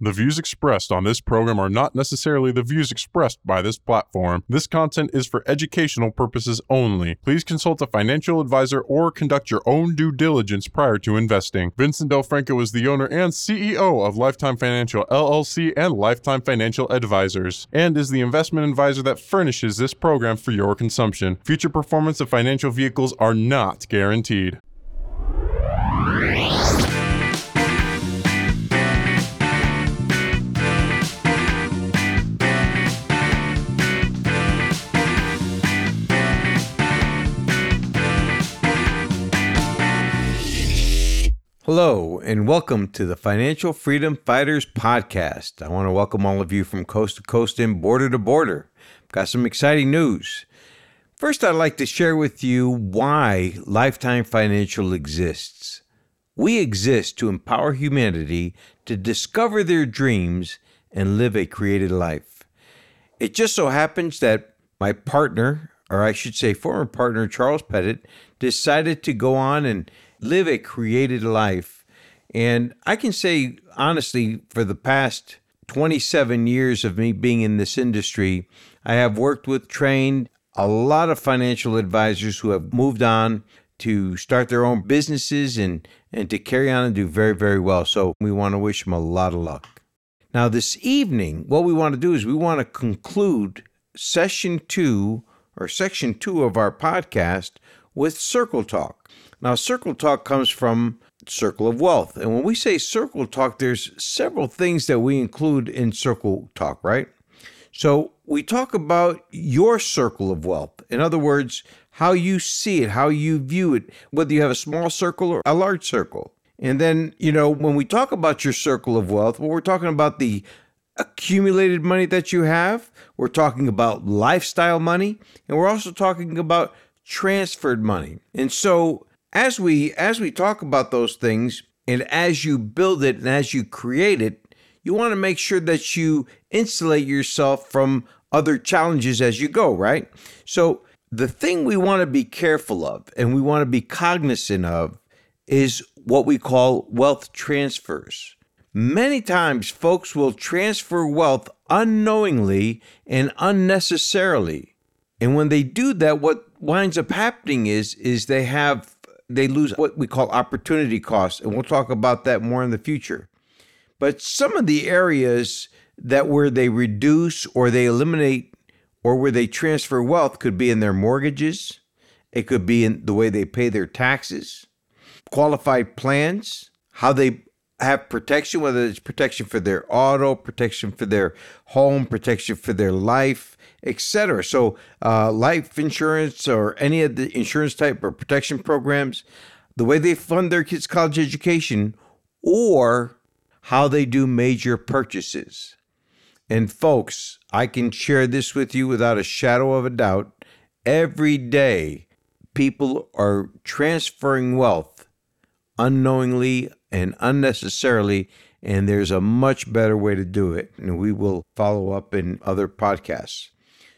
The views expressed on this program are not necessarily the views expressed by this platform. This content is for educational purposes only. Please consult a financial advisor or conduct your own due diligence prior to investing. Vincent Del Franco is the owner and CEO of LifeTyme Financial LLC and LifeTyme Financial Advisors, and is the investment advisor that furnishes this program for your consumption. Future performance of financial vehicles are not guaranteed. Welcome to the Financial Freedom Fighters Podcast. I want to welcome all of you from coast to coast and border to border. I've got some exciting news. First, I'd like to share with you why LifeTyme Financial exists. We exist to empower humanity to discover their dreams and live a created life. It just so happens that my partner, or I should say former partner, Charles Pettit, decided to go on and live a created life. And I can say honestly, for the past 27 years of me being in this industry, I have worked with, trained a lot of financial advisors who have moved on to start their own businesses and, and to carry on and do very, very well. So we want to wish them a lot of luck. Now, this evening, what we want to do is we want to conclude session two or section two of our podcast with Circle Talk. Now, circle talk comes from circle of wealth. And when we say circle talk, there's several things that we include in circle talk, right? So we talk about your circle of wealth. In other words, how you see it, how you view it, whether you have a small circle or a large circle. And then, you know, when we talk about your circle of wealth, well, we're talking about the accumulated money that you have, we're talking about lifestyle money, and we're also talking about transferred money. And so as we as we talk about those things and as you build it and as you create it, you want to make sure that you insulate yourself from other challenges as you go, right? So the thing we want to be careful of and we want to be cognizant of is what we call wealth transfers. Many times, folks will transfer wealth unknowingly and unnecessarily. And when they do that, what winds up happening is, is they have they lose what we call opportunity costs, and we'll talk about that more in the future. But some of the areas that where they reduce or they eliminate or where they transfer wealth could be in their mortgages, it could be in the way they pay their taxes, qualified plans, how they have protection, whether it's protection for their auto, protection for their home, protection for their life, etc. So, uh, life insurance or any of the insurance type or protection programs, the way they fund their kids' college education, or how they do major purchases. And, folks, I can share this with you without a shadow of a doubt. Every day, people are transferring wealth unknowingly and unnecessarily and there's a much better way to do it. And we will follow up in other podcasts.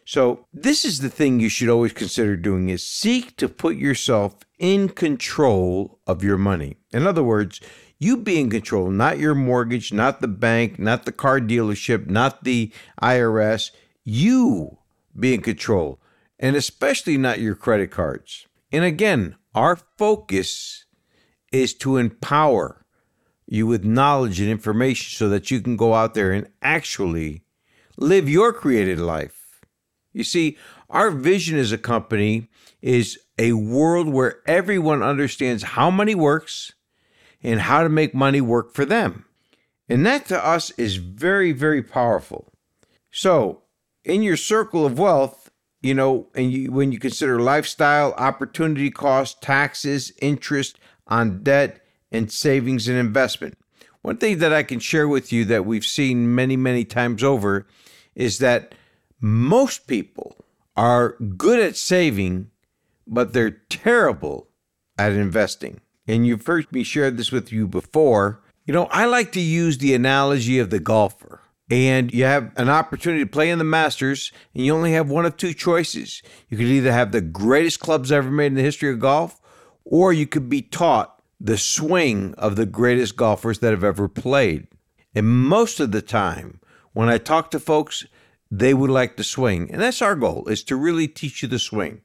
So, this is the thing you should always consider doing is seek to put yourself in control of your money. In other words, you be in control, not your mortgage, not the bank, not the car dealership, not the IRS. You be in control, and especially not your credit cards. And again, our focus is to empower you with knowledge and information so that you can go out there and actually live your created life. You see, our vision as a company is a world where everyone understands how money works and how to make money work for them. And that to us is very, very powerful. So, in your circle of wealth, you know, and you, when you consider lifestyle, opportunity cost, taxes, interest on debt, and savings and investment, one thing that I can share with you that we've seen many, many times over is that most people are good at saving, but they're terrible at investing. And you've heard me share this with you before. You know, I like to use the analogy of the golfer. And you have an opportunity to play in the Masters, and you only have one of two choices. You could either have the greatest clubs ever made in the history of golf, or you could be taught the swing of the greatest golfers that have ever played. And most of the time, when I talk to folks, they would like to swing. And that's our goal is to really teach you the swing.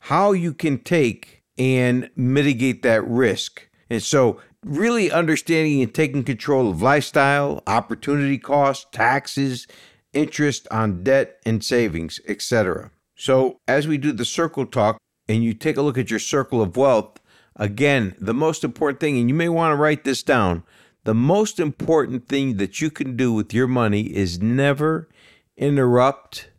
How you can take and mitigate that risk. And so really understanding and taking control of lifestyle, opportunity costs, taxes, interest on debt and savings, etc. So, as we do the circle talk and you take a look at your circle of wealth, again, the most important thing and you may want to write this down, the most important thing that you can do with your money is never interrupt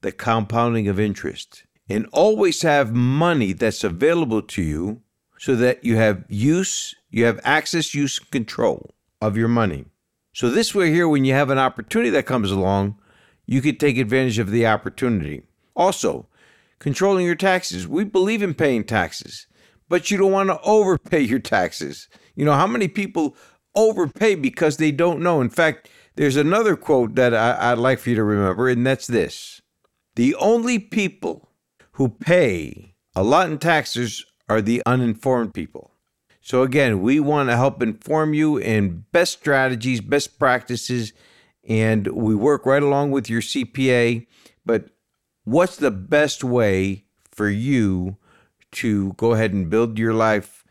the compounding of interest and always have money that's available to you so that you have use, you have access, use, control of your money. So this way here, when you have an opportunity that comes along, you can take advantage of the opportunity. Also, controlling your taxes. We believe in paying taxes, but you don't want to overpay your taxes. You know, how many people overpay because they don't know? In fact, there's another quote that I, would like for you to remember, and that's this The only people who pay a lot in taxes are the uninformed people. So, again, we want to help inform you in best strategies, best practices, and we work right along with your CPA. But what's the best way for you to go ahead and build your life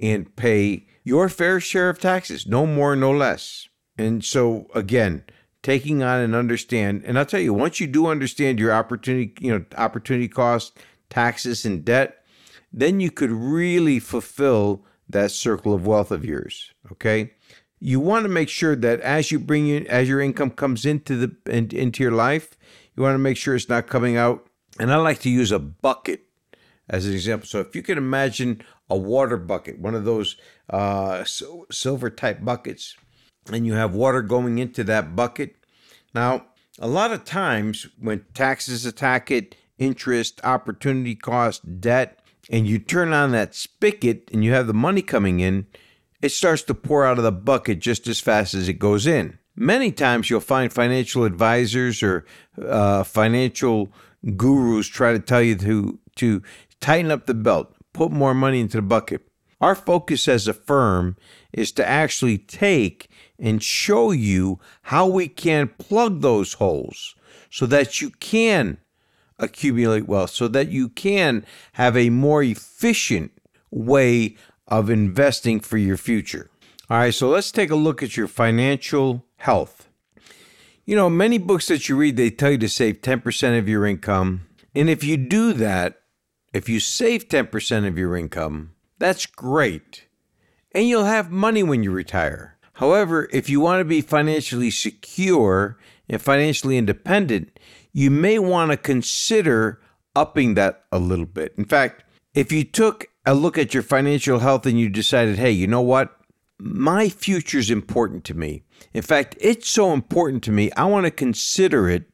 and pay your fair share of taxes? No more, no less. And so, again, taking on and understand, and I'll tell you, once you do understand your opportunity, you know, opportunity cost, taxes, and debt, then you could really fulfill that circle of wealth of yours. Okay. You want to make sure that as you bring in, as your income comes into the in, into your life, you want to make sure it's not coming out. And I like to use a bucket as an example. So if you can imagine a water bucket, one of those uh, silver type buckets, and you have water going into that bucket. Now, a lot of times when taxes attack it, interest, opportunity cost, debt, and you turn on that spigot and you have the money coming in, it starts to pour out of the bucket just as fast as it goes in. Many times you'll find financial advisors or uh, financial gurus try to tell you to, to tighten up the belt, put more money into the bucket. Our focus as a firm is to actually take and show you how we can plug those holes so that you can accumulate wealth so that you can have a more efficient way of investing for your future. All right, so let's take a look at your financial health. You know, many books that you read, they tell you to save 10% of your income. And if you do that, if you save 10% of your income, that's great. And you'll have money when you retire. However, if you want to be financially secure and financially independent, you may want to consider upping that a little bit. In fact, if you took a look at your financial health and you decided, hey, you know what? My future is important to me. In fact, it's so important to me, I want to consider it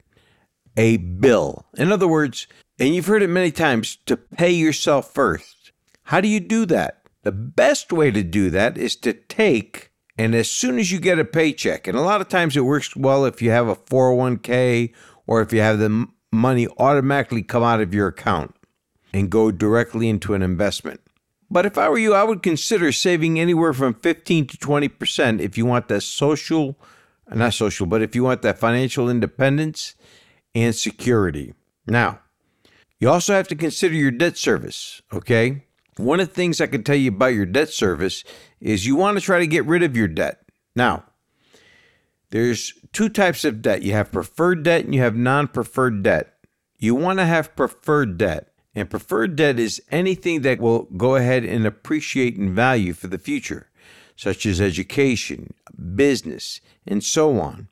a bill. In other words, and you've heard it many times, to pay yourself first. How do you do that? The best way to do that is to take, and as soon as you get a paycheck, and a lot of times it works well if you have a 401k or if you have the money automatically come out of your account and go directly into an investment. But if I were you, I would consider saving anywhere from 15 to 20% if you want that social, not social, but if you want that financial independence and security. Now, you also have to consider your debt service, okay? One of the things I can tell you about your debt service is you want to try to get rid of your debt. Now, there's two types of debt you have preferred debt and you have non preferred debt. You want to have preferred debt. And preferred debt is anything that will go ahead and appreciate in value for the future, such as education, business, and so on.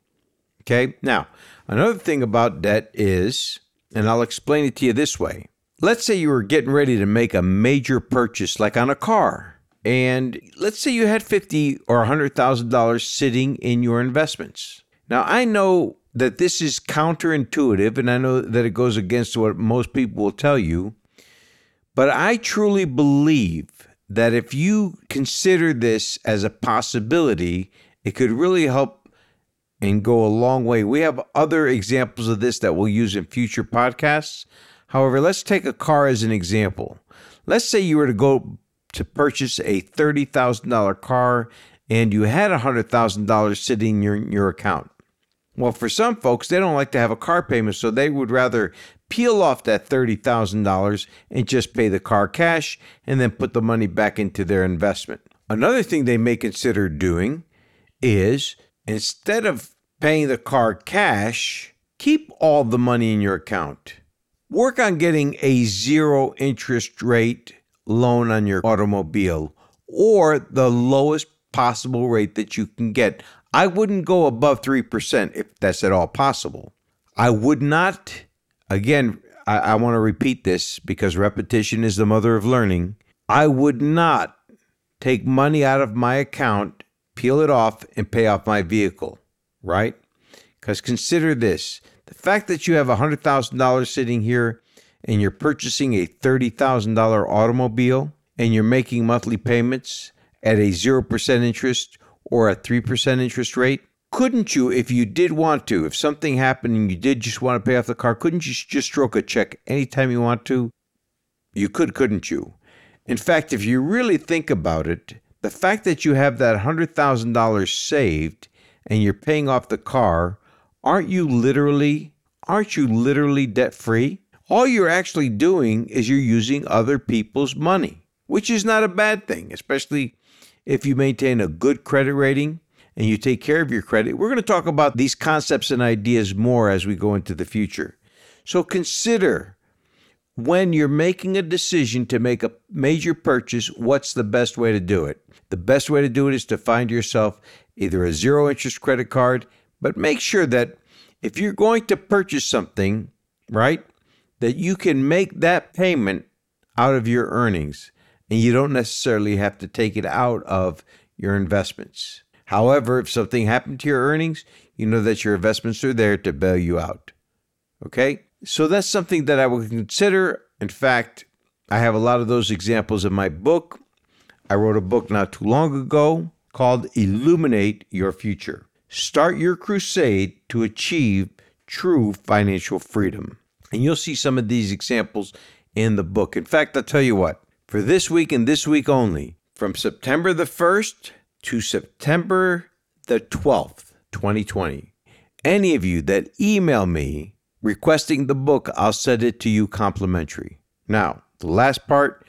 Okay, now, another thing about debt is, and I'll explain it to you this way. Let's say you were getting ready to make a major purchase, like on a car. And let's say you had fifty or a hundred thousand dollars sitting in your investments. Now I know that this is counterintuitive, and I know that it goes against what most people will tell you. But I truly believe that if you consider this as a possibility, it could really help and go a long way. We have other examples of this that we'll use in future podcasts. However, let's take a car as an example. Let's say you were to go to purchase a $30,000 car and you had $100,000 sitting in your, in your account. Well, for some folks, they don't like to have a car payment, so they would rather peel off that $30,000 and just pay the car cash and then put the money back into their investment. Another thing they may consider doing is instead of paying the car cash, keep all the money in your account. Work on getting a zero interest rate loan on your automobile or the lowest possible rate that you can get. I wouldn't go above 3% if that's at all possible. I would not, again, I, I want to repeat this because repetition is the mother of learning. I would not take money out of my account, peel it off, and pay off my vehicle, right? Because consider this the fact that you have $100,000 sitting here and you're purchasing a $30,000 automobile and you're making monthly payments at a 0% interest or a 3% interest rate, couldn't you, if you did want to, if something happened and you did just want to pay off the car, couldn't you just stroke a check anytime you want to? You could, couldn't you? In fact, if you really think about it, the fact that you have that $100,000 saved and you're paying off the car, aren't you literally aren't you literally debt free? All you're actually doing is you're using other people's money, which is not a bad thing, especially if you maintain a good credit rating and you take care of your credit. We're going to talk about these concepts and ideas more as we go into the future. So consider when you're making a decision to make a major purchase, what's the best way to do it? The best way to do it is to find yourself either a zero interest credit card, but make sure that if you're going to purchase something, right, that you can make that payment out of your earnings and you don't necessarily have to take it out of your investments. However, if something happened to your earnings, you know that your investments are there to bail you out. Okay? So that's something that I would consider. In fact, I have a lot of those examples in my book. I wrote a book not too long ago called Illuminate Your Future. Start your crusade to achieve true financial freedom. And you'll see some of these examples in the book. In fact, I'll tell you what, for this week and this week only, from September the 1st to September the 12th, 2020, any of you that email me requesting the book, I'll send it to you complimentary. Now, the last part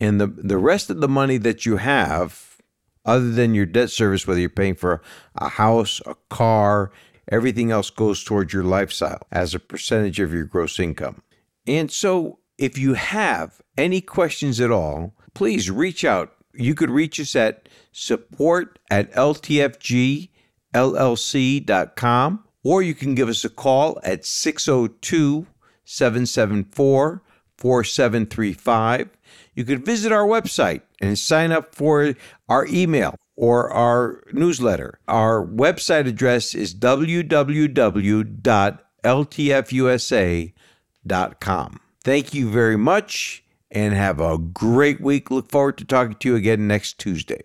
and the, the rest of the money that you have, other than your debt service, whether you're paying for a house, a car, everything else goes towards your lifestyle as a percentage of your gross income. And so, if you have any questions at all, please reach out. You could reach us at support at ltfgllc.com or you can give us a call at 602 774 4735. You could visit our website and sign up for our email or our newsletter. Our website address is www.ltfusa.com. Thank you very much and have a great week. Look forward to talking to you again next Tuesday.